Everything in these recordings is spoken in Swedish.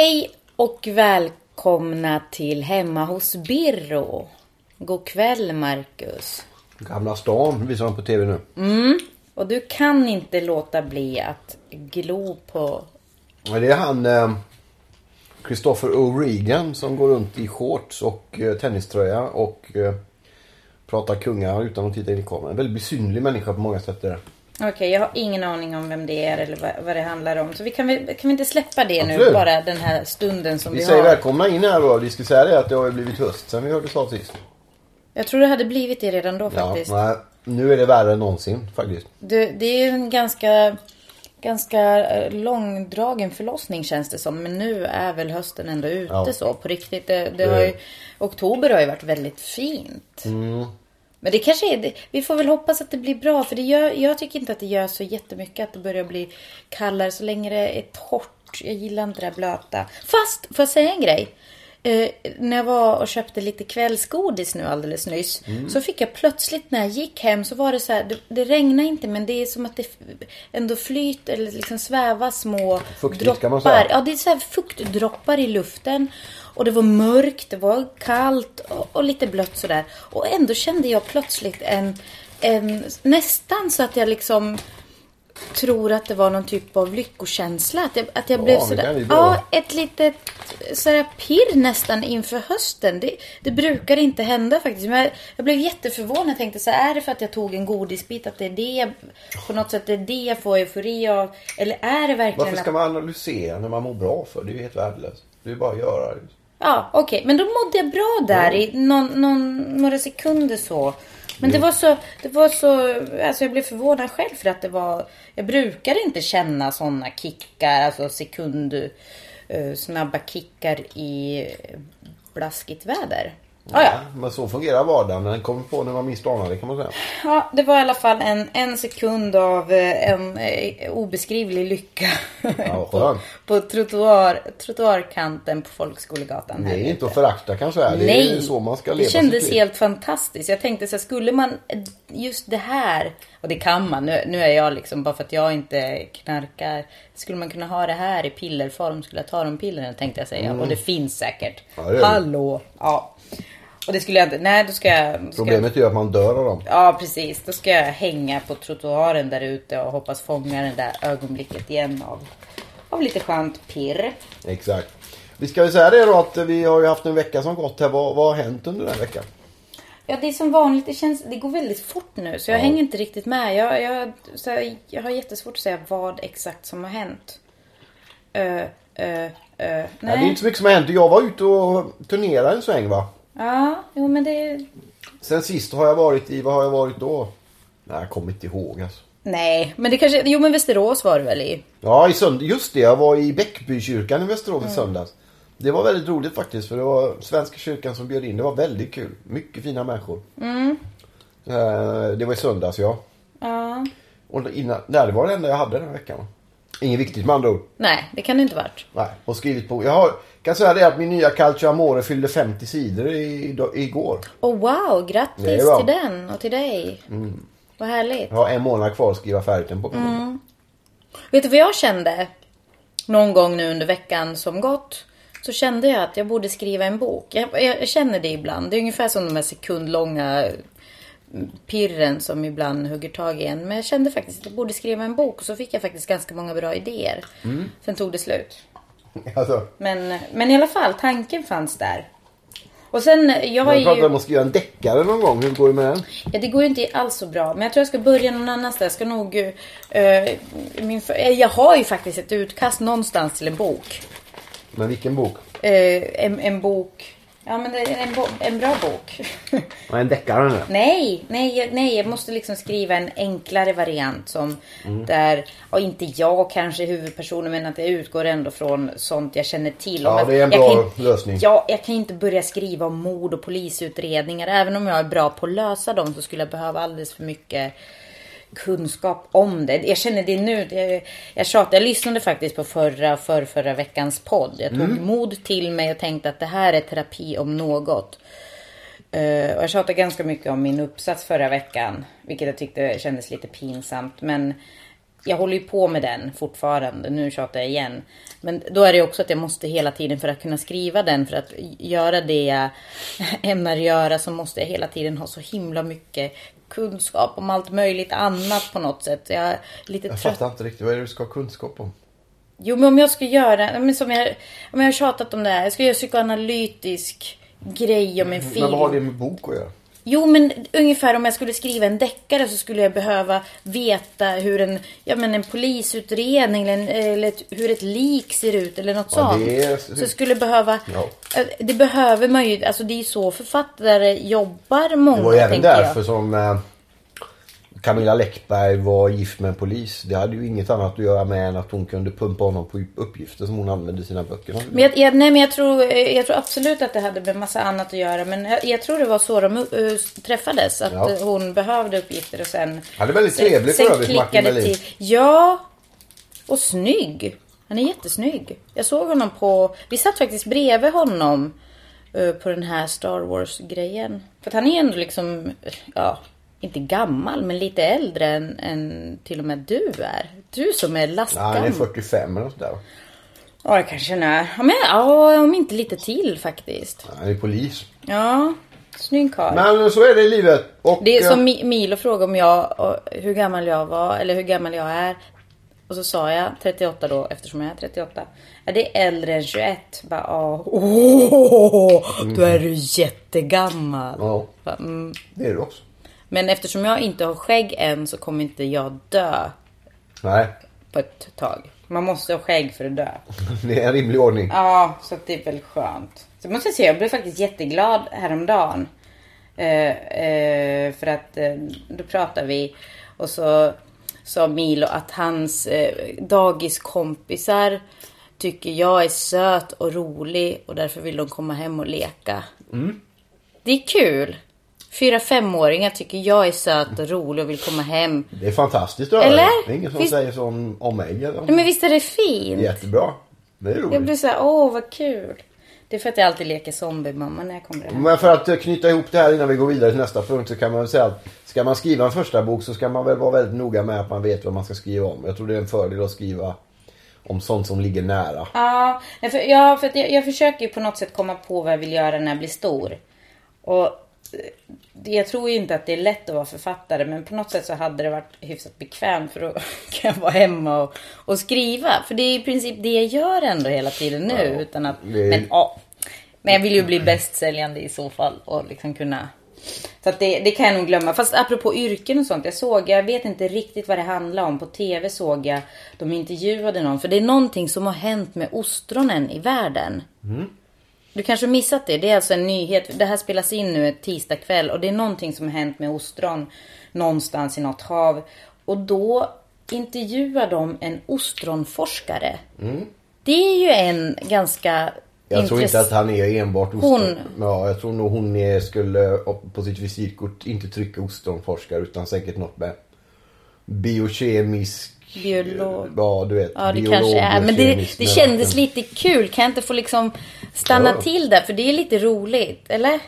Hej och välkomna till Hemma hos Birro. God kväll Marcus. Gamla stan visar de på tv nu. Och du kan inte låta bli att glo på... Men det är han eh, Christopher O'Regan som går runt i shorts och eh, tenniströja och eh, pratar kungar utan att titta in i kameran. En väldigt besynnerlig människa på många sätt. Är Okej, jag har ingen aning om vem det är eller vad, vad det handlar om. Så vi kan, väl- kan vi inte släppa det nu Absolut. bara den här stunden som vi, Vi säger har. välkomna in här då. Vi ska säga det att det har ju blivit höst sen vi hördes av sist. Jag tror det hade blivit det redan då Ja, faktiskt. nej, nu är det värre än någonsin faktiskt. Det, det är en ganska, ganska eh, långdragen förlossning känns det som. Men nu är väl hösten ändå ute Ja. så på riktigt. Det, det har ju, oktober har ju varit väldigt fint. Mm. Men det kanske är, det- vi får väl hoppas att det blir bra. För det gör, jag tycker inte att det gör så jättemycket att det börjar bli kallare så länge det är torrt. Jag gillar inte det här blöta. Fast, får jag säga en grej? Eh, när jag var och köpte lite kvällsgodis nu alldeles nyss. Så fick jag plötsligt när jag gick hem så var det så här. Det, det regnar inte men det är som att det ändå flyter eller liksom svävar små Fuktigt, kan man säga. Ja, det är så här fuktdroppar i luften. Och det var mörkt, det var kallt och, och lite blött sådär. Och ändå kände jag plötsligt en, en nästan så att jag liksom tror att det var någon typ av lyckokänsla. Att jag, att jag Ja, blev sådär, ja, ett litet sådär pirr nästan inför hösten. Det, det brukar inte hända faktiskt. Men jag, jag blev jätteförvånad. Jag tänkte så här, är det för att jag tog en godisbit? Att det är det, på något sätt det är det jag får eufori av? Eller är det verkligen Varför ska man analysera när man mår bra för? Det är ju helt värdelöst. Det är bara att göra. Ja, okej. Men då mådde jag bra där i någon, någon, några sekunder så. Men det var så, det var så, alltså jag blev förvånad själv för att det var, jag brukar inte känna sådana kickar, alltså sekund, eh, snabba kickar i blaskigt väder. Ah, ja. Men så fungerar vardagen. Den kommer på när man minst anar det kan man säga. ja, det var i alla fall en, en sekund av eh, en eh, obeskrivlig lycka. Ja, på på trottoar, trottoarkanten på Folkskolegatan. Det är inte att förakta kan jag säga. Det Nej, är så man ska det leva kändes sitt liv. helt fantastiskt. Jag tänkte så här, skulle man just det här, och det kan man, nu, nu är jag liksom, bara för att jag inte knarkar, skulle man kunna ha det här i pillerform skulle jag ta de pillerna tänkte jag säga. Och det finns säkert. Mm. Ja, det det. Hallå! Ja. Och det skulle jag inte, nej då ska jag... Då ska Problemet är ju att man dör av dem. Ja precis, då ska jag hänga på trottoaren där ute och hoppas fånga det där ögonblicket igen av, av lite skönt pirr. Exakt. Vi ska väl säga det då att vi har ju haft en vecka som gått här. Vad, vad har hänt under den veckan? Ja, det är som vanligt. Det, känns, det går väldigt fort nu. Så jag Ja. hänger inte riktigt med. Jag, jag, så här, jag har jättesvårt att säga vad exakt som har hänt. Uh, uh, uh, Nej. nej. det är inte så mycket som har hänt. Jag var ute och turnerade en sväng va. Ja, jo men det... Sen sist har jag varit i, vad har jag varit då? Nej, jag kommer inte ihåg alltså. Nej, men det kanske... Jo men Västerås var det väl i? Ja, i sönd- just det. Jag var i Bäckbykyrkan i Västerås i söndags. Det var väldigt roligt faktiskt för det var Svenska kyrkan som bjöd in. Det var väldigt kul. Mycket fina människor. Eh, Det var i söndags ja. Ja. Och innan, nej, det var det enda jag hade den här veckan. Inget viktigt med andra ord. Nej, det kan det inte varit. Nej, och skrivit på. Jag har, kan säga det att min nya Calcio Amore fyllde 50 sidor i, i, igår. Oh wow, grattis till den och till dig. Vad härligt. Jag har en månad kvar att skriva färdigt den på. säga. Vet du vad jag kände? Någon gång nu under veckan som gått. Så kände jag att jag borde skriva en bok. Jag, jag, jag känner det ibland. Det är ungefär som de här sekundlånga pirren som ibland hugger tag i en. Men jag kände faktiskt att jag borde skriva en bok. Och så fick jag faktiskt ganska många bra idéer. Sen tog det slut. Alltså, Men, men i alla fall, tanken fanns där. Och sen, jag har jag pratade om ju... att skriva en deckare någon gång. Hur går det med den? Ja, det går ju inte alls så bra. Men jag tror jag ska börja någon annanstans. Jag ska nog... eh, min, eh, jag har ju faktiskt ett utkast någonstans till en bok. Men vilken bok? Eh, en, en bok... Ja, men det är en, en bra bok. Och en deckare nu. nej, nej, nej, jag måste liksom skriva en enklare variant som där, ja, inte jag kanske är huvudpersonen, men att jag utgår ändå från sånt jag känner till. Ja, det är en bra kan lösning. Ja, jag kan inte börja skriva om mord och polisutredningar. Även om jag är bra på att lösa dem så skulle jag behöva alldeles för mycket kunskap om det. Jag känner det nu. Jag, jag tjatar, jag lyssnade faktiskt på förra för förra veckans podd. Jag tog Mm. mod till mig och tänkte att det här är terapi om något. Eh, och jag tjatade ganska mycket om min uppsats förra veckan. Vilket jag tyckte kändes lite pinsamt. Men jag håller ju på med den fortfarande. Nu tjatar jag igen. Men då är det också att jag måste hela tiden för att kunna skriva den. För att göra det jag ämnar göra så måste jag hela tiden ha så himla mycket kunskap om allt möjligt annat på något sätt. Jag är lite Jag trött. fattar inte riktigt. Vad är det du ska ha kunskap om? Jo, men om jag ska göra, men som jag, om jag har tjatat om det här. Jag ska göra psykoanalytisk grej om en film. Men vad har det med bok att göra? Jo, men ungefär om jag skulle skriva en deckare så skulle jag behöva veta hur en, ja, men en polisutredning eller, en, eller ett, hur ett lik ser ut eller något Ja, sånt. är- Så skulle behöva, Ja. Det behöver man ju, alltså det är ju så författare jobbar många Det var ju även därför jag. som eh, Camilla Läckberg var gift med en polis. Det hade ju inget annat att göra med än att hon kunde pumpa honom på uppgifter som hon använde i sina böcker. Men jag, jag, nej, men jag tror, eh, jag tror absolut att det hade med massa annat att göra. Men jag, jag tror det var så de uh, träffades. Att Ja. hon behövde uppgifter och sen... Han är väldigt trevlig för övrigt, Martin Melin. Ja, och snygg. Han är jättesnygg. Jag såg honom på... Vi satt faktiskt bredvid honom eh, på den här Star Wars-grejen. För att han är ändå liksom, ja, inte gammal, men lite äldre än, än till och med du är. Du som är Ja, lastgammal. han är 45 eller något sådär. Ja, det kanske han är. Ja, men, ja, om inte lite till faktiskt. Han är polis. Ja, snygg karl. Men så är det i livet. Och, Det är som eh, Mi- Milo frågade om jag, och hur gammal jag var, eller hur gammal jag är. Och så sa jag 38 då, eftersom jag är 38. Är det äldre än 21? Bara, ja. Åh, då är du jättegammal. Ja, Mm. det är du också. Men eftersom jag inte har skägg än så kommer inte jag dö Nej, på ett tag. Man måste ha skägg för att dö. det är en rimlig ordning. Ja, så att det är väl skönt. Så jag måste säga, jag blev faktiskt jätteglad häromdagen. Eh, eh, för att eh, då pratade vi och så sa Milo att hans eh, dagiskompisar tycker jag är söt och rolig och därför vill de komma hem och leka. Det är kul. Fyra femåringar tycker jag är söt och rolig och vill komma hem. Det är fantastiskt att. Eller? Det är ingen som Visst- säger så om, om mig. Eller om... Nej, men visst är det fint? Jättebra. Det är roligt. Jag blir så här, åh vad kul. Det är för att jag alltid leker zombiemamma när jag kommer hem. Men för att eh, knyta ihop det här innan vi går vidare till nästa punkt så kan man väl säga att ska man skriva en första bok så ska man väl vara väldigt noga med att man vet vad man ska skriva om. Jag tror det är en fördel att skriva om sånt som ligger nära. Ja, för, ja, för jag, jag försöker ju på något sätt komma på vad jag vill göra när jag blir stor. Och jag tror inte att det är lätt att vara författare men på något sätt så hade det varit hyfsat bekvämt för då kan jag vara hemma och, och skriva. För det är i princip det jag gör ändå hela tiden nu. Ja, utan att, det men, ja. men jag vill ju bli bästsäljande i så fall och liksom kunna så att det, det kan jag nog glömma. Fast apropå yrken och sånt. Jag såg, jag vet inte riktigt vad det handlar om. På tv såg jag, de intervjuade någon. För det är någonting som har hänt med ostronen i världen. Du kanske missat det. Det är alltså en nyhet. Det här spelas in nu tisdag kväll. Och det är någonting som har hänt med ostron. Någonstans i något hav. Och då intervjuar de en ostronforskare. Det är ju en ganska Jag tror inte att han är enbart ostron. Hon. Ja, jag tror nog hon är, skulle på sitt visitkort inte trycka ostronforskare utan säkert något med biokemisk... Biolog. Ja, du vet. Ja, det biolog, kanske är. Men det, det kändes lite kul. Kan jag inte få liksom stanna Ja. till där? För det är lite roligt. Eller?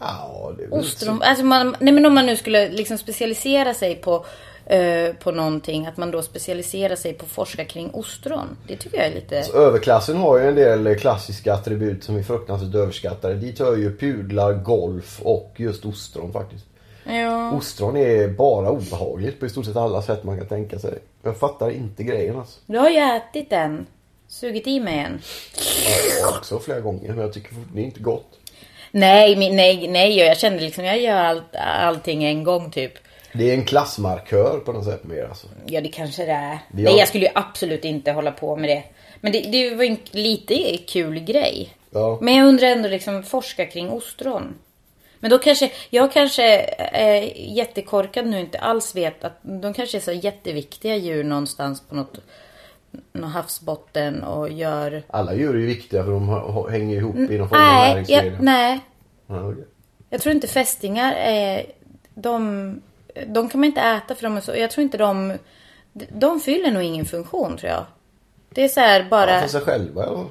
Ja, det är väl Ostron. Alltså man, nej men om man nu skulle liksom specialisera sig på, eh, på någonting. Att man då specialiserar sig på forska kring ostron. Det tycker jag är lite... Överklassen har ju en del klassiska attribut som är fruktansvärt överskattade. Dit hör ju pudlar, golf och just ostron faktiskt. Ja. Ostron är bara obehagligt på i stort sett alla sätt man kan tänka sig. Jag fattar inte grejen alltså. Du har ju ätit den. Sugit i mig en. Jag har också flera gånger men jag tycker det är inte gott. Nej, nej, nej. Jag kände liksom jag gör allt, allting en gång typ. Det är en klassmarkör på något sätt mer alltså. Ja, det kanske det är. Det Nej, jag skulle ju absolut inte hålla på med det. Men det, det var en lite kul grej. Ja. Men jag undrar ändå liksom forska kring ostron. Men då kanske, jag kanske är jättekorkad nu inte alls vet att de kanske är så jätteviktiga djur någonstans på något, någon havsbotten och gör... Alla djur är ju viktiga för de hänger ihop i någon form av Nej, näringskedja. nej. Ja, okej. Jag tror inte fästingar är... De, de kan man inte äta för de är så... Jag tror inte de... De fyller nog ingen funktion tror jag. Det är så här bara... Ja, för sig själva ja.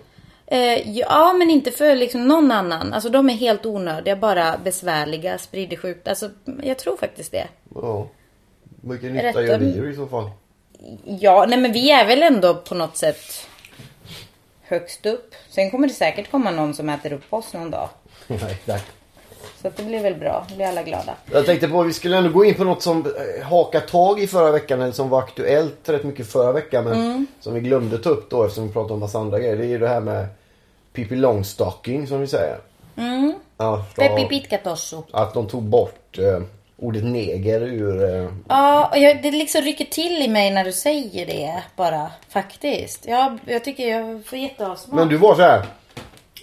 Eh, ja, men inte för liksom någon annan. Alltså de är helt onödiga, bara besvärliga, sprider sjukt. Alltså, jag tror faktiskt det. ja. Rätta- nytta gör vi i så fall? Ja, nej men vi är väl ändå på något sätt högst upp. Sen kommer det säkert komma någon som äter upp oss någon dag. Nej, exakt. Så att det blir väl bra. Då blir alla glada. Jag tänkte på att vi skulle ändå gå in på något som eh, hakar tag i förra veckan eller som var aktuellt rätt mycket förra veckan men Mm. som vi glömde ta upp då eftersom vi pratade om massa andra grejer. Det är ju det här med Pippi Longstocking som vi säger. Mm. Ja, Peppi Pitkatosso. att de tog bort eh, ordet neger ur... Eh, Ja, och jag, det liksom rycker till i mig när du säger det bara. Faktiskt. Ja, jag tycker jag får jätteavsmak. men du var så här.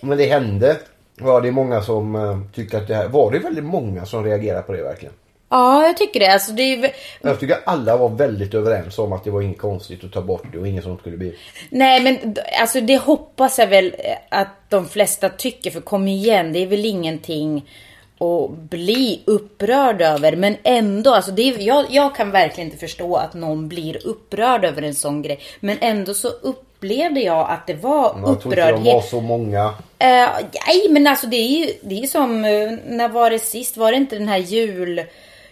Men det hände. Ja, det är många som eh, tycker att det här... Var det väldigt många som reagerade på det verkligen? Ja, jag tycker det. Alltså, det är, Jag tycker alla var väldigt överens om att det var inget konstigt att ta bort det och inget sånt skulle bli. Nej men alltså det hoppas jag väl eh, att de flesta tycker för kom igen det är väl ingenting att bli upprörd över men ändå alltså det är, jag, jag kan verkligen inte förstå att någon blir upprörd över en sån grej men ändå så upplevde jag att det var Jag tror inte de upprördhet. var så många. Eh, nej men alltså det är ju det är som, eh, när var det sist? Var det inte den här jul...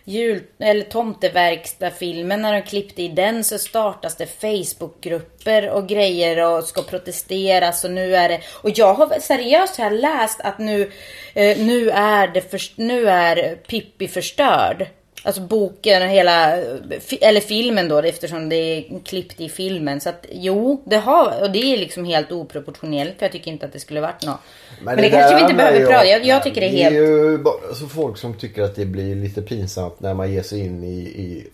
Jul, eller tomteverkstad-filmen när de klippte i den så startas det Facebookgrupper och grejer och ska protesteras och nu är det och jag har seriöst har jag läst att nu eh, nu är det för, nu är Pippi förstörd. Alltså boken och hela, eh, eller filmen då eftersom det är klippt i filmen. Så att jo, det har, och det är liksom helt oproportionerligt för jag tycker inte att det skulle varit något. Men, det, kanske vi inte behöver med prata, jag, jag tycker det är helt... Det är ju bara, alltså folk som tycker att det blir lite pinsamt när man ger sig in i, i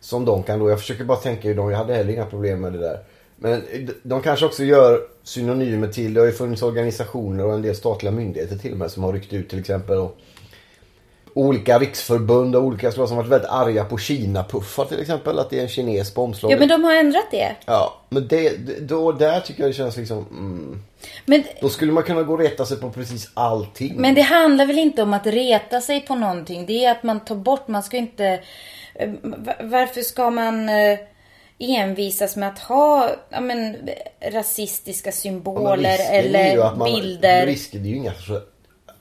som de kan då. Jag försöker bara tänka hur de, jag hade heller inga problem med det där. Men de, de kanske också gör synonymer till, det har ju funnits organisationer och en del statliga myndigheter till och med som har ryckt ut till exempel. Och, olika riksförbund och olika som varit väldigt arga på Kina-puffar till exempel. Att det är en kines på omslaget. Ja men de har ändrat det. Ja, men det, då, där tycker jag det känns liksom... Mm, Men, då skulle man kunna gå och reta sig på precis allting. men det handlar väl inte om att reta sig på någonting. Det är att man tar bort, man ska inte... eh, va- Varför ska man eh, envisas med att ha ja, men, rasistiska Ja, men symboler risken är eller man- bilder? Risken är ju inga...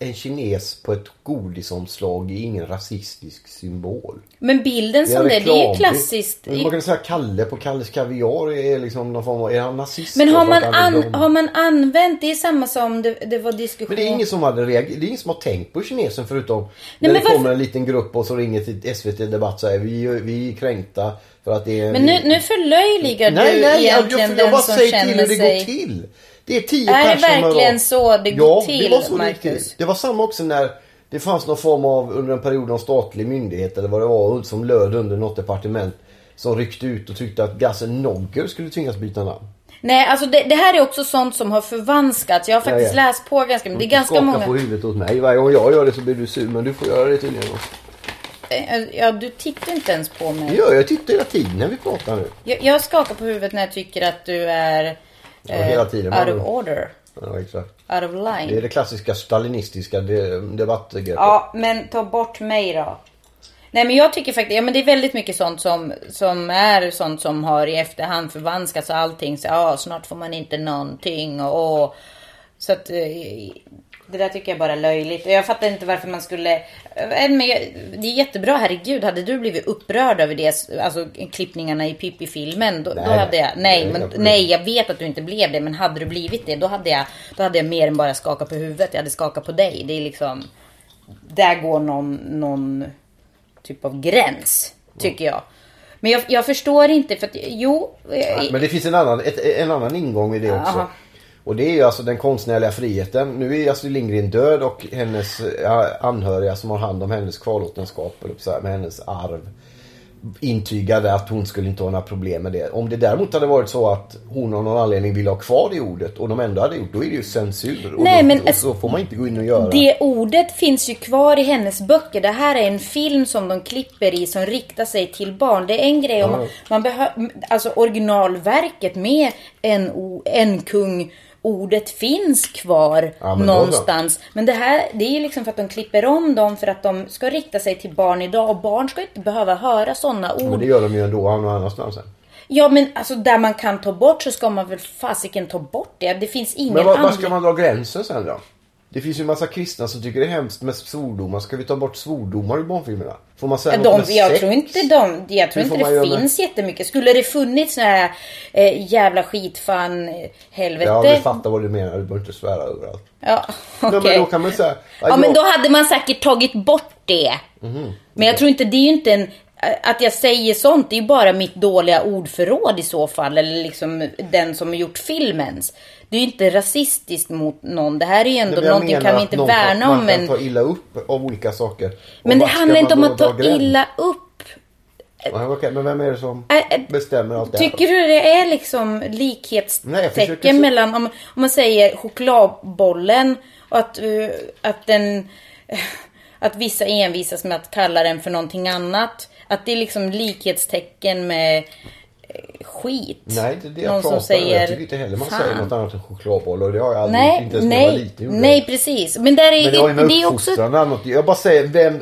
så- En kines på ett godisomslag är ingen rasistisk symbol. Men bilden som det, det är ju reklam. klassiskt. Man kan säga Kalle på Kalles Kaviar är liksom någon form av... Är han nazist? Men har man, an, har man använt, det är samma som det, det var diskussion. Men det är ingen som hade reagerat. Det är ingen som har tänkt på kinesen förutom Nej, när det varför- kommer en liten grupp och så ringer till SVT Debatt och säger vi, vi är kränkta för att det är... Men nu, nu förlöjligar Nej, du nej, jag, egentligen jag, jag den bara som säger till känner hur det sig... går till. Det är tio Är det verkligen så det går ja, till, det var så det gick Marcus? till. Det var samma också när det fanns någon form av, under en period, någon statlig myndighet eller vad det var, som löd under något departement. Som ryckte ut och tyckte att gassen Nogger skulle tvingas byta namn. Nej, alltså det, det här är också sånt som har förvanskats. Jag har faktiskt Ja, ja. läst på ganska mycket. Det är Du ganska många... på huvudet åt mig. Varje gång jag gör det så blir du sur, men du får göra det tydligen också. Eh, Ja, du tittar inte ens på mig. jag. Jag tittar hela tiden när vi pratar nu. Jag, jag skakar på huvudet när jag tycker att du är Ja, hela tiden, out of order. Ja, exakt. Out of Det är line. det klassiska stalinistiska de- debattgreppet. Ja, men ta bort mig då. Nej men jag tycker faktiskt, ja men det är väldigt mycket sånt som, som är sånt som har i efterhand förvanskats och allting. Så ja, snart får man inte någonting och, och så att eh, det där tycker jag bara är löjligt. Jag fattar inte varför man skulle... eh, Men det är jättebra, herregud. Hade du blivit upprörd över det, alltså klippningarna i Pippi-filmen, då, då hade jag... nej, men, nej, jag vet att du inte blev det. Men hade du blivit det, då hade jag, då hade jag mer än bara skakat på huvudet. Jag hade skakat på dig. Det är liksom... Där går någon, någon typ av gräns, tycker jag. Men jag, jag förstår inte, för att jo... Ja, Men det finns en annan, ett, en annan ingång i det också. Jaha. Och det är ju alltså den konstnärliga friheten. Nu är Astrid Lindgren död och hennes ja, anhöriga som har hand om hennes kvarlåtenskap, med hennes arv. intygade att hon skulle inte ha några problem med det. Om det däremot hade varit så att hon av någon anledning ville ha kvar det ordet och de ändå hade gjort, då är det ju censur. Och Nej, då, men och så får man inte gå in och göra. Det ordet finns ju kvar i hennes böcker. Det här är en film som de klipper i som riktar sig till barn. Det är en grej om man, man behöver, alltså originalverket med en, en kung Ordet finns kvar Ja, men då någonstans. Men det här det är ju liksom för att de klipper om dem för att de ska rikta sig till barn idag. Och barn ska inte behöva höra sådana ord. Men det gör de ju ändå någon annanstans sen. Ja men alltså där man kan ta bort så ska man väl fasiken ta bort det. Det finns ingen Men var, var ska man dra gränsen sen då? Det finns ju en massa kristna som tycker det är hemskt med svordomar. Ska vi ta bort svordomar i barnfilmerna? Får man säga de, jag sex? tror inte de, jag tror Hur inte det göra med- finns jättemycket. Skulle det funnits såna här eh, jävla skitfan eh, helvete. Ja, vi fattar vad du menar. Du behöver inte svära överallt. Ja, okej. men då kan man säga... Ja men då hade man säkert tagit bort det. Mhm. Men jag tror inte, det är ju inte en... Att jag säger sånt, det är ju bara mitt dåliga ordförråd i så fall. Eller liksom den som har gjort filmens. Det är ju inte rasistiskt mot någon. Det här är ju ändå Nej, någonting kan vi inte någon värna om. Man kan Men, ta illa upp av olika saker. Men det handlar inte om att ta gräns? illa upp. Okej, men vem är det som bestämmer allt det här? Tycker du det är liksom likhetstecken mellan, om, om man säger chokladbollen och att, uh, att den, att vissa envisas med att kalla den för någonting annat. Att det är liksom likhetstecken med skit. Nej, det är det jag Någon pratar som om. säger, Jag tycker inte heller man "Fan." säger något annat än chokladboll. Och det har jag aldrig. Nej, Inte ens när jag var nej, liten. nej precis. Men där är, Men det har ju med det är också... annat. Jag bara säger, vem,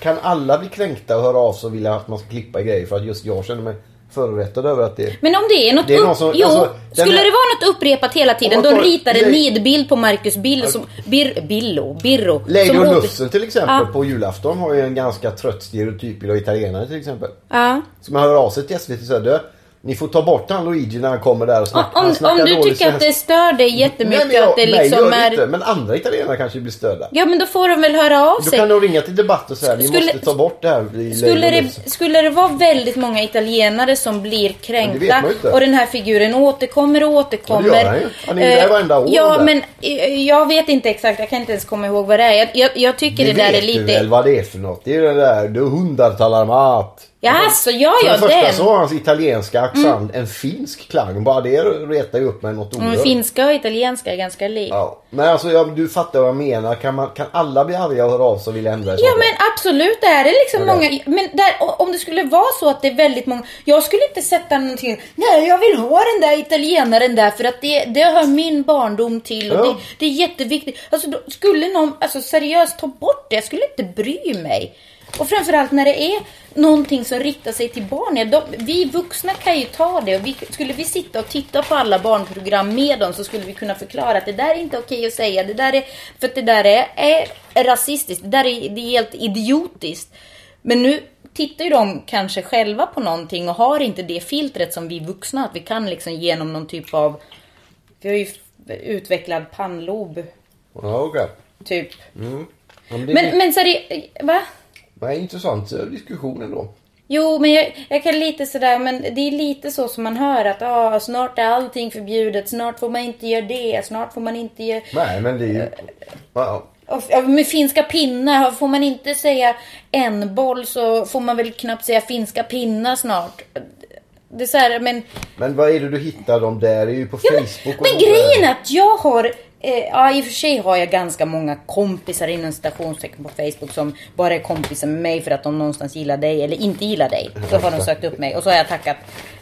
kan alla bli kränkta och höra av sig och vilja att man ska klippa grejer för att just jag känner mig förorättad över att det... Men om det är något Det är upp... som- jo, alltså, skulle här- det vara något upprepat hela tiden, tar- ritar en Nej. nidbild på Marcus Bill som... Bir, Billo, Birro. Lady och Lufsen till exempel Ja. på julafton har ju en ganska trött stereotyp italienare till exempel. Ja. Som hör av sig till SVT och säger "Du, ni får ta bort han Luigi när han kommer där och snackar. Om, han om snackar du dålig tycker att det svenska." stör dig jättemycket Nej, men jag, att det liksom det är... inte, men andra italienare kanske blir störda. Ja men då får de väl höra av Då sig. kan de ringa till debatt och säga ni Skulle- måste ta bort det här Skulle det, Lufsen." skulle det vara väldigt många italienare som blir det vet kränkta ju och den här figuren återkommer och återkommer. Ja, det gör han ju. Han är ju där Eh, varenda år Ja men eh, jag vet inte exakt, jag kan inte ens komma ihåg vad det är. Jag, jag, jag tycker det, där är vet du lite... väl vad det är för något? Det är det där, du hundar talar mat. Ja, alltså, ja, För ja, det första den. Mm. så har hans italienska accent en finsk klang. Bara det retar ju upp mig något Mm, oerhört. finska och italienska är ganska likt. Ja. Men alltså ja, du fattar vad jag menar. Kan, man, kan alla bli arga och höra av sig och vilja ändra Ja men absolut, det är det liksom Okej. många. Men där, om det skulle vara så att det är väldigt många. Jag skulle inte sätta någonting. Nej jag vill ha den där italienaren där för att det, det hör min barndom till. Och Ja. det, det är jätteviktigt. Alltså skulle någon alltså, seriöst ta bort det. Jag skulle inte bry mig. Och framförallt när det är någonting som riktar sig till barn. De, vi vuxna kan ju ta det. Och vi, skulle vi sitta och titta på alla barnprogram med dem så skulle vi kunna förklara att det där är inte okej att säga. Det där är, för att det där är, är rasistiskt. Det där är, det är helt idiotiskt. Men nu tittar ju de kanske själva på någonting och har inte det filtret som vi vuxna. Att vi kan liksom genom någon typ av... Vi har ju utvecklad pannlob, okej. typ. Ja, men det är Men, men seriöst, va? Men intressant eh, diskussion ändå. Jo, men jag, jag kan lite sådär, men det är lite så som man hör att ah, snart är allting förbjudet, snart får man inte göra det, snart får man inte göra... Nej, men det är ju... Ja, Och, ja, med finska pinnar, får man inte säga en boll så får man väl knappt säga finska pinnar snart. Det är så här, men... Men vad är det du hittar dem där? Det är ju på Ja, men, Facebook och men där. grejen är att jag har, eh, ja i och för sig har jag ganska många kompisar inom citationstecken på Facebook som bara är kompisar med mig för att de någonstans gillar dig eller inte gillar dig. Så har de sökt upp mig och så har jag tackat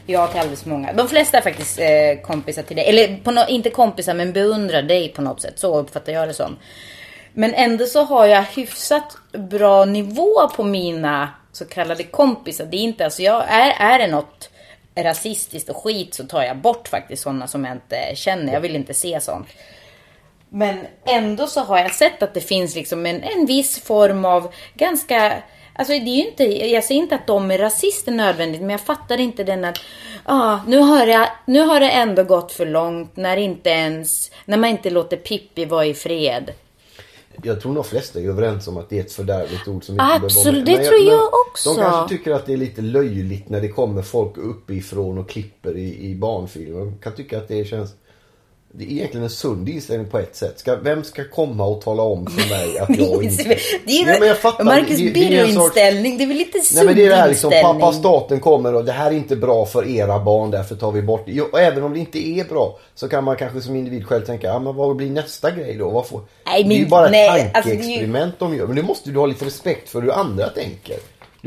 ja till alldeles många. De flesta är faktiskt eh, kompisar till dig, eller no, inte kompisar men beundrar dig på något sätt. Så uppfattar jag det som. Men ändå så har jag hyfsat bra nivå på mina så kallade kompisar. Det är inte, alltså jag, är, är det något rasistiskt och skit så tar jag bort faktiskt sådana som jag inte känner. Jag vill inte se sånt. Men ändå så har jag sett att det finns liksom en, en viss form av ganska Alltså det är ju inte, jag säger inte att de är rasister nödvändigt men jag fattar inte den att ah, nu, har jag, nu har det ändå gått för långt när inte ens, när man inte låter Pippi vara i fred. Jag tror de flesta är överens om att det är ett fördärvligt ord som inte Absolut, det tror jag också. De kanske tycker att det är lite löjligt när det kommer folk uppifrån och klipper i, i barnfilmer. De kan tycka att det känns Det är egentligen en sund inställning på ett sätt. Ska, vem ska komma och tala om för mig att jag inte... det är ju Nej, men jag fattar. Marcus en sorts- Birro-inställning. Det är väl lite sund Nej men det är det här liksom, pappa staten kommer och det här är inte bra för era barn därför tar vi bort det. Jo, och även om det inte är bra så kan man kanske som individ själv tänka, ja men vad blir nästa grej då? Vad får... Nej, det är ju men- bara nej, ett alltså, det är ju- tankeexperiment de gör. Men nu måste du ha lite respekt för hur andra tänker.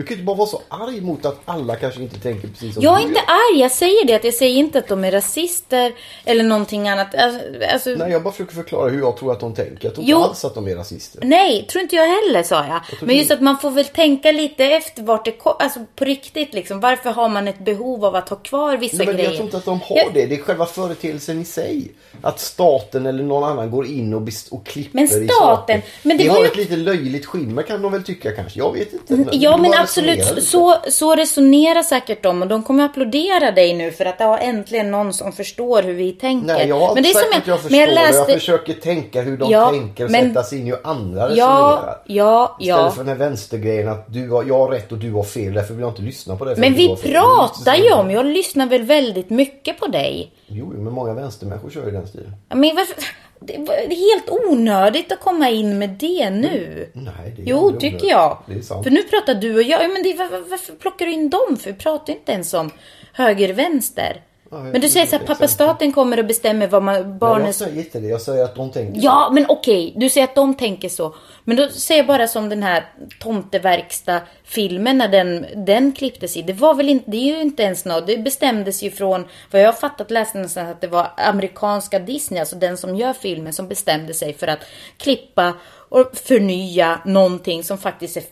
Du kan ju inte bara vara så arg mot att alla kanske inte tänker precis som Jag är du inte gör. arg, jag säger det. Jag säger inte att de är rasister eller någonting annat. Alltså, alltså, Nej jag bara försöker förklara hur jag tror att de tänker. Jag tror Jo. inte alls att de är rasister. Nej, tror inte jag heller sa jag. tror Men just du- att man får väl tänka lite efter vart det kom, Alltså på riktigt liksom. Varför har man ett behov av att ha kvar vissa Nej, men grejer? jag tror inte att de har Jag- det. Det är själva företeelsen i sig. Att staten eller någon annan går in och, och klipper Men i staten- saker. men det det har ju- ett lite löjligt skimmer kan de väl tycka kanske. Jag vet inte. Ja är men bara absolut, så, så resonerar säkert de och de kommer applådera dig nu för att det har äntligen någon som förstår hur vi tänker. Nej, jag har men det är sagt som att jag förstår men jag läste, Jag försöker tänka hur de Ja, tänker och men- sätta sig in i hur andra resonerar. ja, Istället ja. för den här vänstergrejen att du har, jag har rätt och du har fel. Därför vill jag inte lyssna på det. Men vi pratar ju om, jag lyssnar väl väldigt mycket på dig. Jo, men många vänstermänniskor kör ju den stilen. Men varför, det är helt onödigt att komma in med det nu. Nej, det är Jo, tycker onödigt. jag. Det är sant. För nu pratar du och jag. Ja, Men det, var- var- varför plockar du in dem? För vi pratar inte ens om höger-vänster. Ja, men du säger så här, är pappa staten kommer och bestämmer vad man, Nej, jag säger inte det. Jag säger att de tänker så. Ja, men okej. Du säger att de tänker så. Men då säger jag bara som den här tomteverkstad-filmen när den, den klipptes i. Det var väl inte, det är ju inte ens något. Det bestämdes ju från, vad jag har fattat läste någonstans att det var amerikanska Disney, alltså den som gör filmen, som bestämde sig för att klippa och förnya någonting som faktiskt är,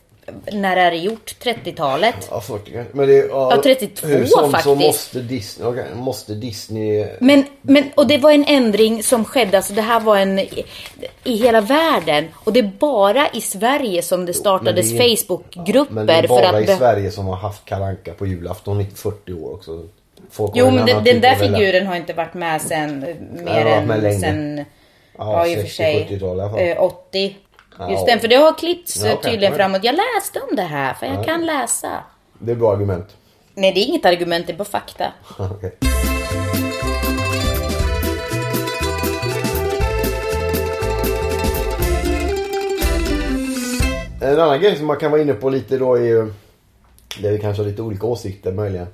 när är det gjort? 30-talet? Ja, 40 kanske. Men det, ja, Ja, 32 hur som, Så faktiskt. måste Disney, okej, måste Disney... Men, men, och det var en ändring som skedde, alltså det här var en i, i hela världen. Och det är bara i Sverige som det startades Facebookgrupper Men det är bara att... i Sverige som har haft karanka på julafton i 40 år också. Folk Jo en men den, den typ där figuren har inte varit med sen mer med än sen... Ja, Ja, i och för 60, sig. 70-tal i alla fall. eh, 80. Just den, för det har klippts Ja, okej. tydligen framåt. Jag läste om det här, för jag Ja. kan läsa. Det är bra argument. Nej, det är inget argument, det är bara fakta. Okej. En annan grej som man kan vara inne på lite då är ju... Där vi kanske har lite olika åsikter möjligen.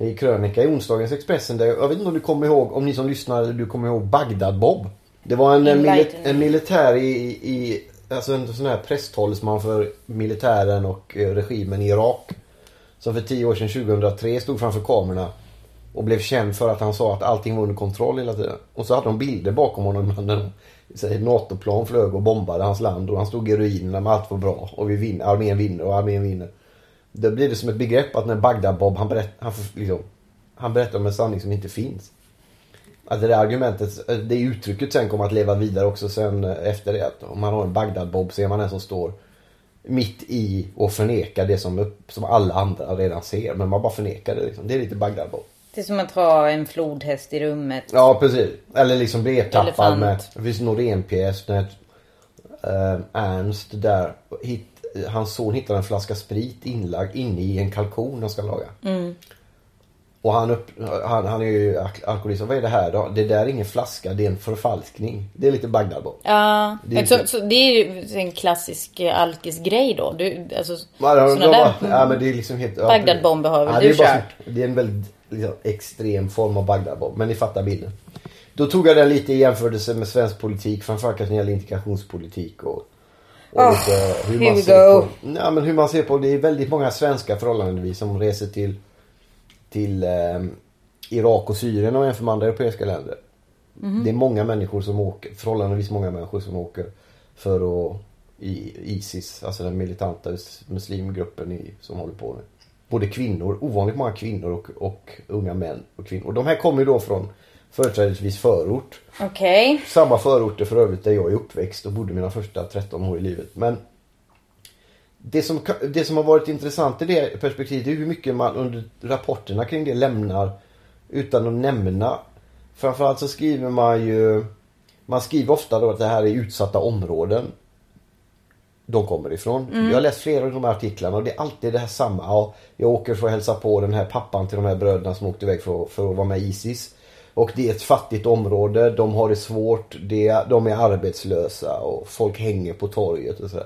I krönika i onsdagens Expressen. Där, jag vet inte om du kommer ihåg, om ni som lyssnar, du kommer ihåg Bagdad-Bob. Det var en, mili en militär i, i... Alltså en sån här presstalesman för militären och eh, regimen i Irak. Som för tio år sedan, 2003, stod framför kamerorna. Och blev känd för att han sa att allting var under kontroll hela tiden. Och så hade de bilder bakom honom när en säg, NATO-plan flög och bombade hans land. Och han stod i ruinerna med allt var bra. Och vi vinner, armén vinner och armén vinner. Då blir det som ett begrepp att när Bagdad-Bob, han, berätt, han, liksom, han berättar om en sanning som inte finns. Att det där argumentet, det uttrycket sen kommer att leva vidare också sen eh, efter det. Att om man har en Bagdad-Bob så är man den som står mitt i och förnekar det som, som alla andra redan ser. Men man bara förnekar det liksom. Det är lite Bagdad-Bob. Det är som att ha en flodhäst i rummet. Ja precis. Eller liksom bli ertappad med, det finns en Norén-pjäs när eh, Ernst där, hit, hans son hittar en flaska sprit inlagd inne i en kalkon han ska laga. Och han, upp, han, han är ju alk- alkoholist. Vad är det här då? Det där är ingen flaska, det är en förfalskning. Det är lite Bagdad-Bob. Ja, Det är så, inte- så det är ju en klassisk eh, alkisgrej då. Du, alltså, Ja, det- såna det där ja, men det är liksom helt... Bagdad-bomber har väl ja, du det bara Det är en väldigt liksom, extrem form av Bagdad-bomb. Men ni fattar bilden. Då tog jag den lite i jämförelse med svensk politik. Framförallt när det gäller integrationspolitik och, och Oh, lite hur man ser på... Ja, men hur man ser på... Det är väldigt många svenskar förhållandevis som reser till, till eh, Irak och Syrien och jämför med andra europeiska länder. Mhm. Det är många människor som åker, förhållandevis många människor som åker för att i Isis, alltså den militanta muslimgruppen i, som håller på med. Både kvinnor, ovanligt många kvinnor och, och unga män och kvinnor. Och de här kommer ju då från företrädesvis förort. Okej. Samma förorter för övrigt där jag är uppväxt och bodde mina första 13 år i livet. Men det som, det som har varit intressant i det perspektivet är hur mycket man under rapporterna kring det lämnar utan att nämna. Framförallt så skriver man ju Man skriver ofta då att det här är utsatta områden de kommer ifrån. Jag har läst flera av de här artiklarna och det är alltid det här samma. Ja, jag åker för att hälsa på den här pappan till de här bröderna som åkte iväg för, att- för att vara med i Isis. Och det är ett fattigt område, de har det svårt, det, de är arbetslösa och folk hänger på torget och så.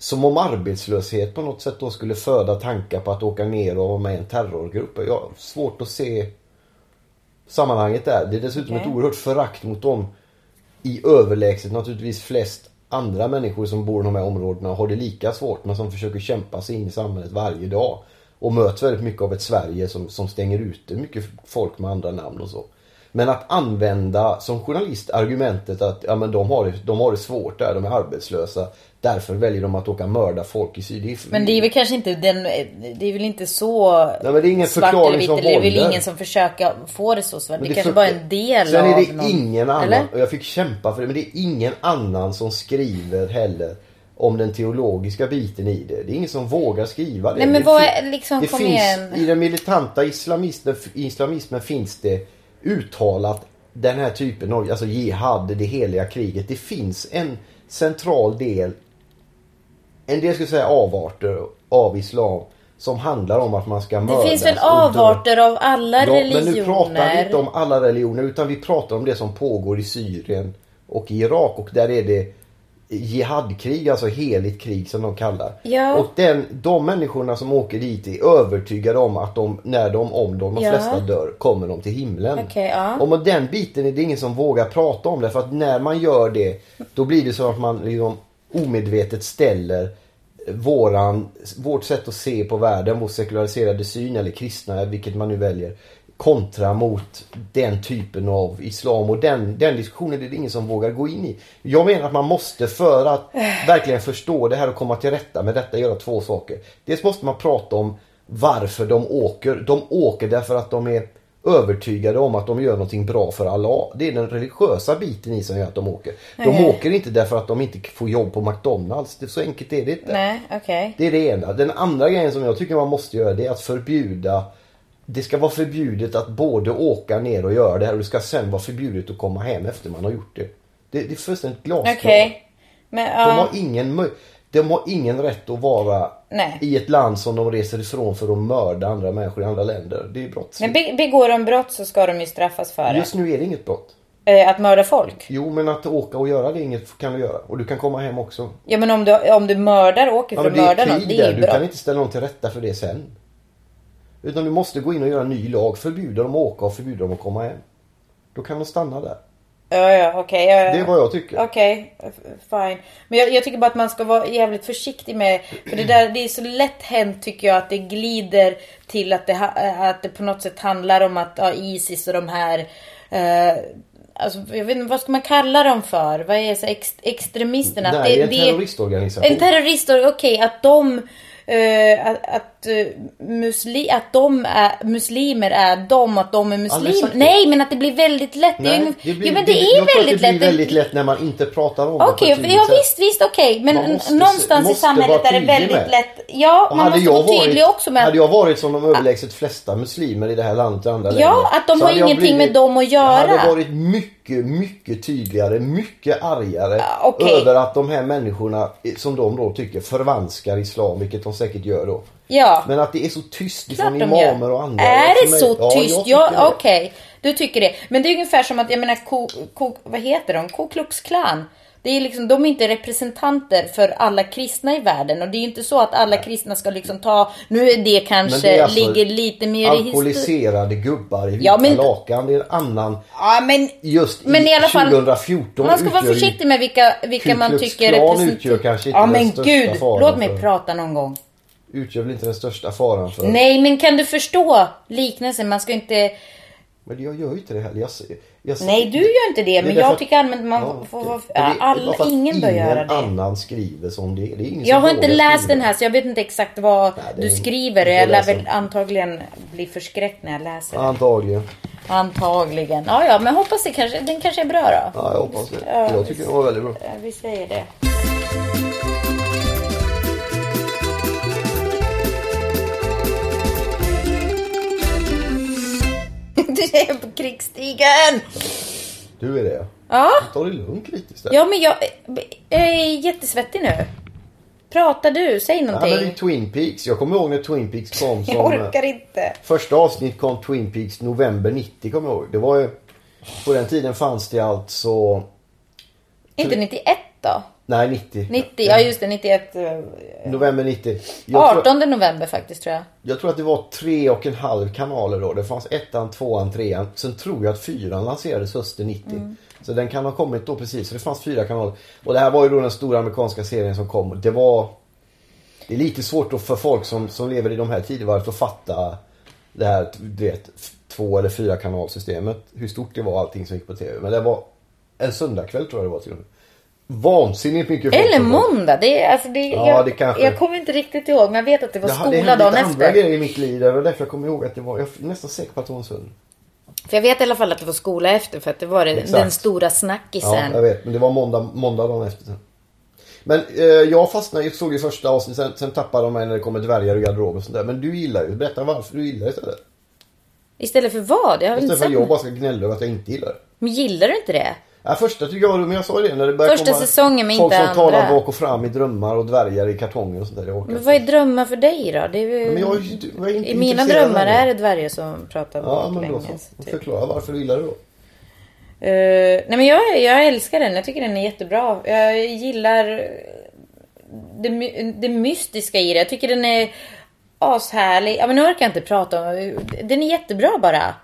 Som om arbetslöshet på något sätt då skulle föda tankar på att åka ner och vara med i en terrorgrupp. Jag har svårt att se sammanhanget där. Det är dessutom Okej. ett oerhört förakt mot dem i överlägset naturligtvis flest andra människor som bor i de här områdena och har det lika svårt men som försöker kämpa sig in i samhället varje dag. Och möts väldigt mycket av ett Sverige som, som stänger ute mycket folk med andra namn och så. Men att använda som journalist argumentet att ja, men de, har det, de har det svårt där, de är arbetslösa. Därför väljer de att åka och mörda folk i syd. Det är- Men det är väl kanske inte den, det är väl inte så Nej, men det är ingen svart eller vitt. Eller det är väl ingen som försöker få det så svart. Men Det, kanske för- bara är en del Sen av är det någon... ingen annan, Eller? och jag fick kämpa för det, men det är ingen annan som skriver heller om den teologiska biten i det. Det är ingen som vågar skriva det. Nej, men det vad är- liksom, det kom finns, igen. I den militanta islamismen, islamismen finns det uttalat den här typen av, alltså jihad, det heliga kriget. Det finns en central del, en del skulle säga avarter av islam som handlar om att man ska mördas Det finns väl avarter av alla Ja, religioner? men nu pratar vi inte om alla religioner utan vi pratar om det som pågår i Syrien och i Irak och där är det jihadkrig, alltså heligt krig som de kallar. Ja. Och den, de människorna som åker dit är övertygade om att de, när de, om de, de Ja. flesta dör, kommer de till himlen. Okej, ja. Och med den biten är det ingen som vågar prata om det för att när man gör det då blir det så att man liksom omedvetet ställer våran, vårt sätt att se på världen, vår sekulariserade syn eller kristna, vilket man nu väljer, kontra mot den typen av islam och den, den diskussionen är det ingen som vågar gå in i. Jag menar att man måste för att verkligen förstå det här och komma till rätta med detta göra två saker. Dels måste man prata om varför de åker. De åker därför att de är övertygade om att de gör någonting bra för Allah. Det är den religiösa biten i som gör att de åker. De Okej. åker inte därför att de inte får jobb på McDonalds. Det, så enkelt är det inte. Nej, okej. Det är det ena. Den andra grejen som jag tycker man måste göra det är att förbjuda det ska vara förbjudet att både åka ner och göra det här och det ska sen vara förbjudet att komma hem efter man har gjort det. Det, det är fullständigt glasklart. Okej. Men De, ja. har ingen, möj- de har ingen rätt att vara Nej. i ett land som de reser ifrån för att mörda andra människor i andra länder. Det är brottsligt. Men be- begår de brott så ska de ju straffas för det. Just nu är det inget brott. Eh, Att mörda folk. Jo, men att åka och göra det inget kan du göra. Och du kan komma hem också. Ja men om du, om du mördar, åker Ja, för men att mörda någon, det är ju Du kan brott. inte ställa någon till rätta för det sen. Utan du måste gå in och göra en ny lag. Förbjuda dem att åka och förbjuda dem att komma hem. Då kan de stanna där. Ja, ja, okej. ja, ja. Det är vad jag tycker. Okej, f- fine. Men jag, jag tycker bara att man ska vara jävligt försiktig med... För det där, det är så lätt hänt tycker jag att det glider till att det, att det på något sätt handlar om att ja, Isis och de här... Eh, alltså, jag vet inte, vad ska man kalla dem för? Vad är så ex, extremisterna? Nej, det är en terroristorganisation. En terrorist, okej, att de... eh, att, att, eh, musli, att de är muslimer är de, att de är muslimer. det. Nej men att det blir väldigt lätt. det Nej, det blir, ja, men det är jag att väldigt det blir lätt. väldigt lätt när man inte pratar om det på Okej, ja visst, visst okej. Men Man måste- någonstans i samhället är det tydlig väldigt med. lätt. Ja, Och man måste jag vara tydlig varit, också med Hade jag varit som de överlägset flesta muslimer i det här landet och andra Ja, länder, att de har jag ingenting med dem att Jag göra. hade varit mycket, mycket tydligare, mycket argare Ja, okej. över att de här människorna, som de då tycker, förvanskar islam, vilket de säkert gör då. Ja, Men att det är så tyst klart de imamer och andra. Är för det så Ja, tyst? Ja, det. okej. Du tycker det. Men det är ungefär som att, jag menar, ko, ko, vad heter de? Ku Klux Klan. Det är liksom, de är inte representanter för alla kristna i världen. Och det är ju inte så att alla kristna ska liksom ta, nu är det kanske, Men det är alltså ligger lite mer i historien. Alkoholiserade gubbar i vita Ja, men- lakan. Det är en annan, Ja, men just Men i alla fall, 2014 man ska vara försiktig med vilka, vilka man tycker representerar... utgör kanske inte Ja men gud, låt mig för- prata någon gång. Utgör väl inte den största faran för... Nej men kan du förstå liknelsen? Man ska inte... Men jag gör ju inte det heller. Jag, jag, Nej du gör inte det, är men jag att- tycker allmänt man Ja, får... får det för att ingen bör göra det. annan skriver som det. det är ingen Jag har inte läst skriva. den här så jag vet inte exakt vad Nej, det du är- skriver. Jag lär väl antagligen bli förskräckt när jag läser den. Antagligen. Antagligen. Ja, ja, men hoppas det kanske, den kanske är bra då. Ja, jag hoppas det. Ja, jag tycker den var väldigt bra. Ja, Vi säger det. Krigsstigen! Du är det. Ja. Ta det lugnt lite istället. Ja, men jag, jag är jättesvettig nu. Prata du, säg Ja, någonting. men det är Twin Peaks. Jag kommer ihåg när Twin Peaks kom som... jag orkar inte. Första avsnitt kom Twin Peaks november 90 kommer jag ihåg. Det var ju... På den tiden fanns det alltså... Inte 91 då? Nej 90. 90, ja just det, 91. eh, November 90. Jag tror, 18 november faktiskt tror jag. jag tror att det var tre och en halv kanaler då. Det fanns ettan, tvåan, trean. Sen tror jag att fyran lanserades hösten 90. Mm. Så den kan ha kommit då precis. Så det fanns fyra kanaler. Och det här var ju då den stora amerikanska serien som kom. Det var... Det är lite svårt då för folk som, som lever i de här tidevarvet att fatta det här du vet, två eller fyra kanalsystemet. Hur stort det var allting som gick på tv. Men det var en söndagkväll tror jag det var till och med. Vansinnigt mycket folk Eller kom. måndag. Det, är, alltså det, Ja, jag, det kanske- jag kommer inte riktigt ihåg men jag vet att det var Det, har- det skola hände dagen lite andra efter. grejer i mitt liv. Det var därför jag kommer ihåg att det var, jag är nästan säker på att det var en söndag. För jag vet i alla fall att det var skola efter för att det var det, Exakt. den stora Ja, snackisen. jag vet. Men det var måndag, måndag dagen efter. Men eh, jag fastnade, jag såg ju första avsnittet, sen, sen tappade de mig när det kommer dvärgar i garderob och sånt där. Men du gillar ju, berätta varför du gillar det istället. Istället för vad? Jag har Istället för att jag bara ska gnälla över att jag inte gillar det. Men gillar du inte det? Ja, första tycker jag, men jag sa det när det började Första komma säsongen, men folk inte som talar andra. bak och fram i drömmar och dvärgar i kartonger och sånt där. Jag orkar Men vad är drömmar för dig då? Det är ju... Men jag är ju inte- jag är inte I mina intresserad av drömmar det. är det dvärgar som pratar Ja, men då baklänges. så. typ. Förklara varför du gillar det då. Eh, nej men jag, jag älskar den. Jag tycker den är jättebra. Jag gillar det, my- det mystiska i det. Jag tycker den är ashärlig. Ja men nu orkar jag inte prata om Den är jättebra bara.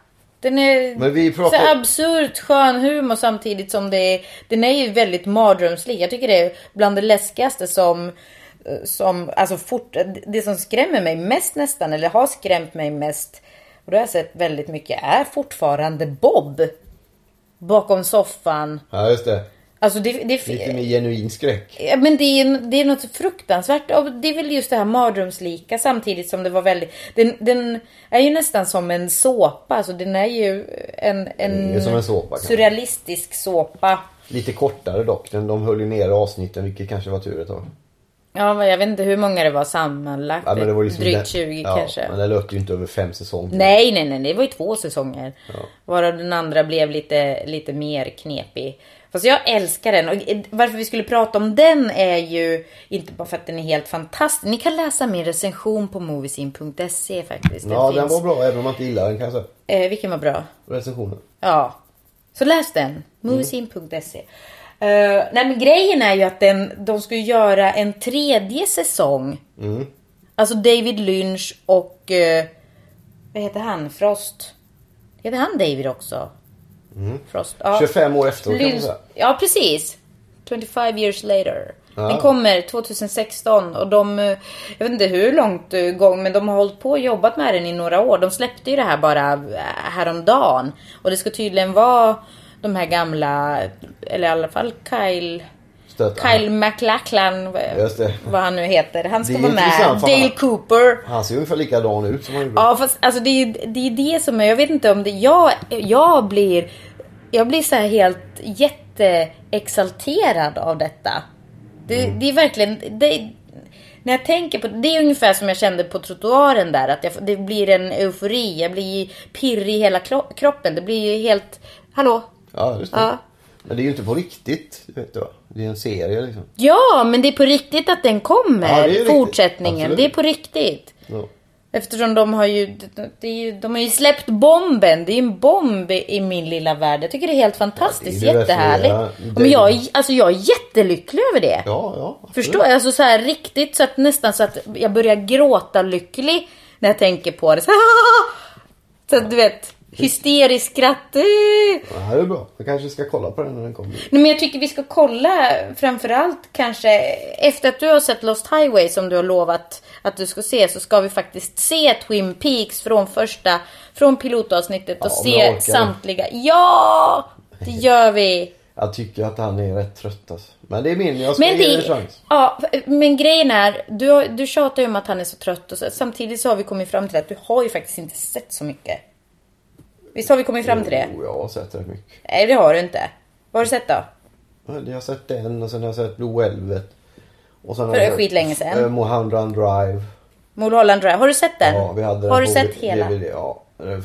Den är pratar- så absurt skön humor samtidigt som det är... Den är ju väldigt mardrömslik. Jag tycker det är bland det läskigaste som... Som, alltså fort, det som skrämmer mig mest nästan, eller har skrämt mig mest, och det har jag sett väldigt mycket, är fortfarande Bob. Bakom soffan. Ja, just det. Alltså det, det, Lite mer genuin skräck. Ja, men det är, det är något fruktansvärt. Och det är väl just det här mardrömslika samtidigt som det var väldigt... Den, den är ju nästan som en såpa. Alltså den är ju en, en, är en såpa, surrealistisk såpa. Lite kortare dock. Den- De höll ju ner avsnitten, vilket kanske var tur ett tag. Ja, jag vet inte hur många det var sammanlagt. Ja, men det var liksom Drygt den- 20 ja, kanske. Men det löpte ju inte över fem säsonger. Nej, nej, nej. Det var ju två säsonger. Varav den andra blev lite, lite mer knepig. Fast jag älskar den. Och eh, varför vi skulle prata om den är ju inte bara för att den är helt fantastisk. Ni kan läsa min recension på moviesin.se faktiskt. Ja, den finns. var bra även om man inte gillar den kan jag säga. Eh, vilken var bra? Recensionen. Ja. Så läs den. Moviesin.se. Eh, nej men grejen är ju att den, de ska ju göra en tredje säsong. Alltså David Lynch och... eh, vad heter han? Frost? Heter han David också? Frost. Ja. 25 år man Lynch, ja precis. 25 years later. Ja. Den kommer 2016 och de, eh, jag vet inte hur långt eh, gång, men de har hållit på och jobbat med den i några år. De släppte ju det här bara eh, häromdagen. Och det ska tydligen vara de här gamla, eller i alla fall Kyle, Stöt. Kyle MacLachlan, vad han nu heter. Han ska vara med. Dale han- Cooper. Han ser ungefär likadan ut som han gjorde. Ja fast alltså det är det, är det som är, jag vet inte om det, jag, jag blir, jag blir så här helt jätteexalterad av detta. Det, Mm. det är verkligen, det, när jag tänker på det är ungefär som jag kände på trottoaren där. Att jag, det blir en eufori, jag blir pirrig i hela kro- kroppen. Det blir ju helt, hallå? Ja, just det. Ja. Men det är ju inte på riktigt, vet du? Det är en serie liksom. Ja, men det är på riktigt att den kommer. Ja, fortsättningen. Absolut. Det är på riktigt. Ja. Eftersom de har ju, det är ju, de har ju släppt bomben. Det är ju en bomb i min lilla värld. Jag tycker det är helt fantastiskt. Ja, det är jättehärligt. det- Men jag, är- alltså jag är jättelycklig över det. Ja, ja. absolut. Förstår jag? Alltså så här riktigt så att nästan så att jag börjar gråta lycklig när jag tänker på det. Så, så att du vet, hysteriskt skratt. Eh. Ja, det är bra. Jag kanske ska kolla på den när den kommer. Nej, men jag tycker vi ska kolla framförallt kanske efter att du har sett Lost Highway som du har lovat att du ska se så ska vi faktiskt se Twin Peaks från första, från pilotavsnittet och Ja, se samtliga. Ja! Det gör vi. Jag tycker att han är rätt trött alltså. Men det är min, jag ska Men, ge det en chans. ja, men grejen är, du, du tjatar ju om att han är så trött och så, samtidigt så har vi kommit fram till att du har ju faktiskt inte sett så mycket. Visst har vi kommit fram till det? Jo, jag har sett rätt mycket. Nej, det har du inte. Vad har du sett då? Jag har sett den och sen har jag sett Blue Velvet. Och sen har För jag sett, skitlänge sedan. eh, Mulholland Drive. Mulholland Drive. Har du sett den? Ja, vi hade har den du på sett hela? DVD, ja.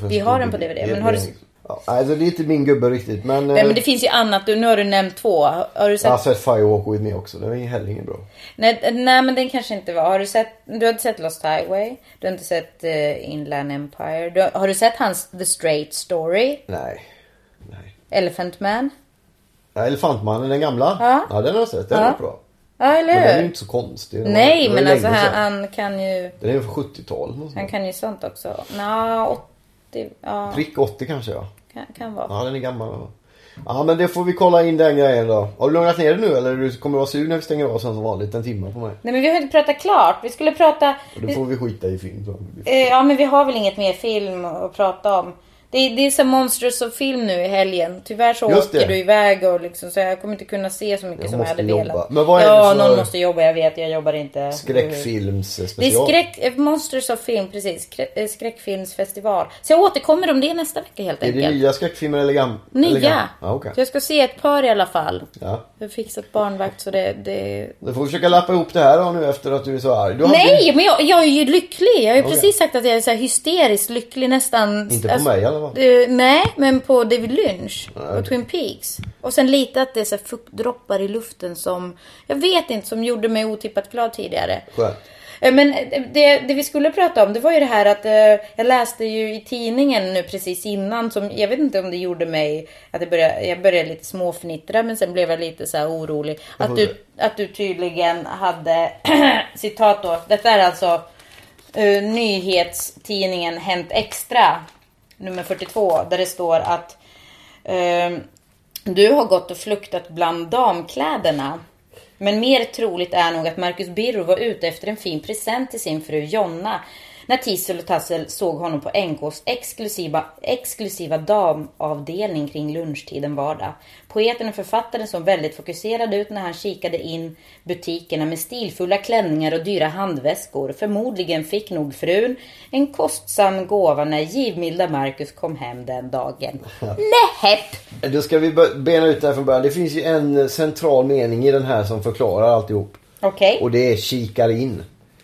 Vi har den på DVD. DVD, men har du- Ja, alltså det är inte min gubbe riktigt men... Nej eh, men det finns ju annat. Nu har du nämnt två. Har du sett? Jag har sett Firewalk With Me också. Det var heller ingen bra. Nej, nej men den kanske inte var. Har du sett? Du har inte sett Lost Highway? Du har inte sett uh, Inland Empire? Du, har du sett hans The Straight Story? Nej. Nej. Elephant Man? Ja, Elefantmannen, den gamla? Ja. den har jag sett. Den Ja. är bra. Ja eller Men den är ju hur? inte så konstig. Den Nej var men alltså han, kan ju... Den är från 70-talet. och Han kan ju sånt också. Nå, 80... Ja, Prick 80 kanske ja. kan, kan vara. Ja den är gammal. Ja. Men det får vi kolla in den grejen då. Har du lugnat ner dig nu eller du kommer vara sur när vi stänger av sen som vanligt en timme på mig? Nej men vi har inte pratat klart. Vi skulle prata... Och då får vi skita i film. Så. Eh, Ja men vi har väl inget mer film att prata om. Det är, det är som Monsters of film nu i helgen. Tyvärr så Just det. åker du iväg och liksom, så jag kommer inte kunna se så mycket Jag som jag hade jobba. velat. Men vad är ja, det för- någon måste jobba. Jag vet, jag jobbar inte. Skräckfilms Det är special. skräck, eh, Monsters of film, precis. Eh, Skräckfilmsfestival. Så jag återkommer om det nästa vecka helt Är enkelt. det nya skräckfilmer eller gamla? Nya. Ja, okej. Så jag ska se ett par i alla fall. Ja. Jag har fixat barnvakt så det... det... Då får försöka lappa ihop det här då nu efter att du är så arg. Du Nej, men jag, jag är ju lycklig. Jag har ju Okej. precis sagt att jag är så hysteriskt lycklig nästan. Inte på Alltså, mig alla fall. eh, nej, men på David Lynch och okej. Twin Peaks. Och sen lite att det är så fuktdroppar i luften som, jag vet inte, som gjorde mig otippat glad tidigare. Skönt. Eh, Men eh, det, det vi skulle prata om det var ju det här att eh, jag läste ju i tidningen nu precis innan som jag vet inte om det gjorde mig att jag började, jag började lite småfnittra men sen blev jag lite så orolig. Att du, att du tydligen hade citat då. Detta är alltså uh, nyhetstidningen Hänt Extra nummer 42 där det står att eh, du har gått och fluktat bland damkläderna. Men mer troligt är nog att Marcus Birro var ute efter en fin present till sin fru Jonna när Tissel och Tassel såg honom på NKs exklusiva, exklusiva damavdelning kring lunchtid en vardag. Poeten och författaren såg väldigt fokuserad ut när han kikade in butikerna med stilfulla klänningar och dyra handväskor. Förmodligen fick nog frun en kostsam gåva när givmilda Marcus kom hem den dagen. Nähäpp! Då ska vi bena ut det här från början. Det finns ju en central mening i den här som förklarar alltihop. Okej. Och det är kikar in.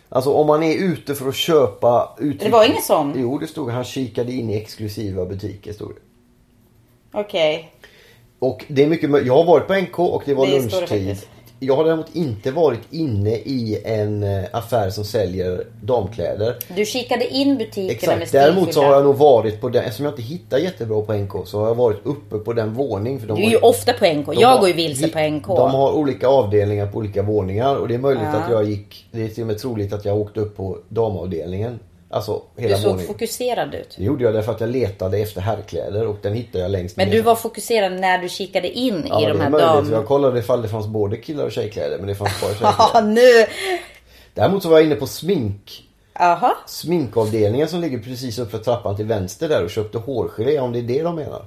Alltså om man är ute för att köpa uttryck... Det var ingen sån? Jo, det stod han kikade in i exklusiva butiker. Stod det. Okej. Och det är mycket Jag har varit på NK och det var det lunchtid. Jag har däremot inte varit inne i en eh, affär som säljer damkläder. Du kikade in butikerna med Exakt. Däremot så har jag nog varit på den, eftersom jag inte hittar jättebra på NK så har jag varit uppe på den våning. För de Du är har- ju ofta på NK. Jag har- går ju vilse på NK. De har olika avdelningar på olika våningar och det är möjligt Ja. att jag gick, det är till och med troligt att jag åkte upp på damavdelningen. Alltså Du hela såg våningen. fokuserad ut. Det gjorde jag därför att jag letade efter herrkläder och den hittade jag längst Men ner. du var fokuserad när du kikade in ja, i de är här möjligt. dam... Jag kollade ifall det fanns både killar och tjejkläder men det fanns bara Ja, tjejkläder. nu! Däremot så var jag inne på smink. Jaha. Sminkavdelningen som ligger precis uppför trappan till vänster där och köpte hårgelé om det är det de menar.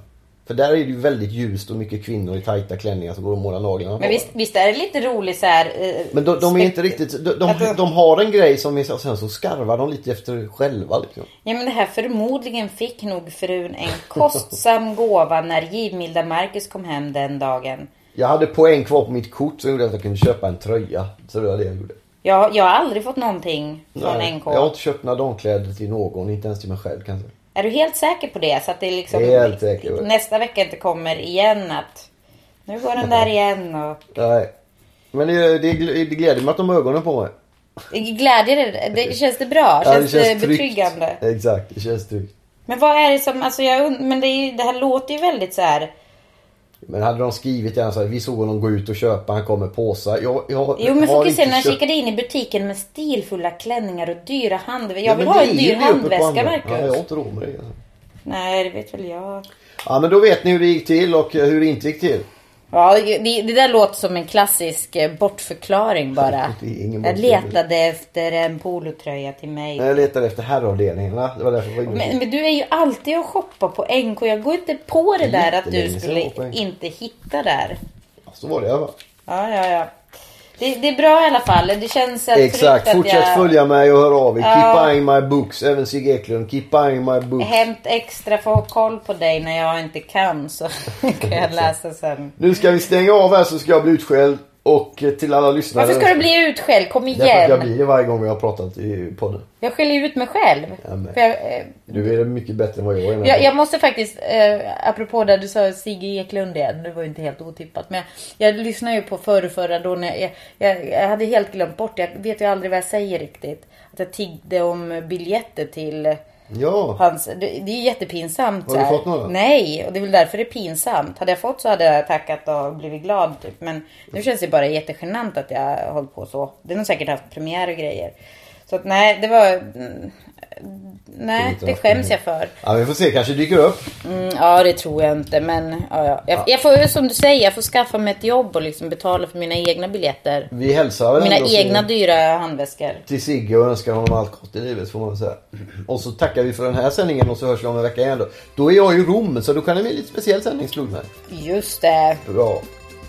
För där är det ju väldigt ljust och mycket kvinnor i tajta klänningar som går och målar naglarna Men visst, visst är det lite roligt så här... eh, Men de, de är inte riktigt, de, de, de- de har en grej som är så, sen så skarvar de lite efter själva liksom. Ja men det här förmodligen fick nog frun en kostsam gåva när givmilda Marcus kom hem den dagen. Jag hade poäng kvar på mitt kort som gjorde att jag kunde köpa en tröja. Så det var det jag gjorde. Jag, jag har aldrig fått någonting från Nej, NK. Jag har inte köpt några damkläder till någon, inte ens till mig själv kanske. Är du helt säker på det? Så att det liksom Helt säker. nästa vecka inte kommer igen att nu går den där igen och... Nej. Men det, det, det gläder mig att de har ögonen på mig. Glädjer det, det Känns det bra? Ja, Känns det, tryggt. betryggande? Exakt, det känns tryggt. Men vad är det som, alltså jag und- men det, är, det här låter ju väldigt så här. Men hade de skrivit gärna så här, vi såg honom gå ut och köpa, han kom med påsar. Jag, jag Jo men fokusera inte när köpt- kikade in i butiken med stilfulla klänningar och dyra handväskor. Ja, Jag vill men ha en dyr handväska. Marcus. Ja, jag har inte råd med det. Alltså. Nej det vet väl jag. Ja men då vet ni hur det gick till och eh, hur det inte gick till. Ja det, det där låter som en klassisk eh, bortförklaring bara. Jag letade efter en polotröja till mig. Jag letade efter herravdelningarna. Det var därför jag Men, men du är ju alltid och shoppar på NK. Jag går inte på det Det är där att du skulle inte hitta där. Så var det i alla fall. Ja, ja, ja. Det, det är bra i alla fall. Det känns eh, Exakt, fortsätt att jag... följa mig och hör av er. Ja. Keep buying my books. Även Sigge Eklund. Keep buying my books. Hämt extra för att ha koll på dig när jag inte kan så kan jag läsa sen. Nu ska vi stänga av här så ska jag bli utskälld. Och eh, till alla lyssnare. Varför ska du bli utskälld? Kom Därför att jag igen. blir det varje gång vi har pratat i podden. Jag skäller ut mig själv. Ja, jag, eh, Du är mycket bättre än vad jag är. jag, jag måste faktiskt, eh, apropå det du sa Sigge Eklund igen. Det var ju inte helt otippat. Men jag, jag lyssnade ju på förr förra då när jag, jag, jag hade helt glömt bort det. Jag vet ju aldrig vad jag säger riktigt. Att jag tiggde om biljetter till Ja. hans... Det, det är jättepinsamt. Har du fått några? Nej, och det är väl därför det är pinsamt. Hade jag fått så hade jag tackat och blivit glad typ. Men nu känns det bara jättegenant att jag har hållit på så. Det har nog säkert haft premiär och grejer. Så att nej, det var... Nej, det skäms jag för. ja, vi får se. Kanske dyker upp. Mm, ja, det tror jag inte. Men ja, ja. Jag, jag får som du säger, jag får skaffa mig ett jobb och liksom betala för mina egna biljetter. Vi hälsar väl Mina egna dyra handväskor. till Sigge och önskar honom allt gott i livet får man säga. Och så tackar vi för den här sändningen och så hörs vi om en vecka igen då. Då är jag i Rom så då kan det bli lite speciell sändning slog mig. Just det. Bra.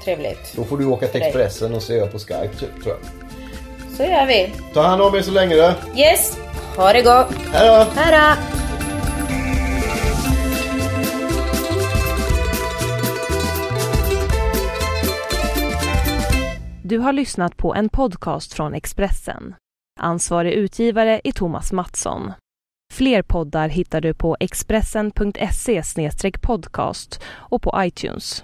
Trevligt. Då får du åka till. Expressen och se jag på Skype tror jag. Så gör vi. Ta hand om er så länge då. Yes. Ha det gott. Hej då! Hej då. Du har lyssnat på en podcast från Expressen. Ansvarig utgivare är Thomas Mattsson. Fler poddar hittar du på expressen.se podcast och på iTunes.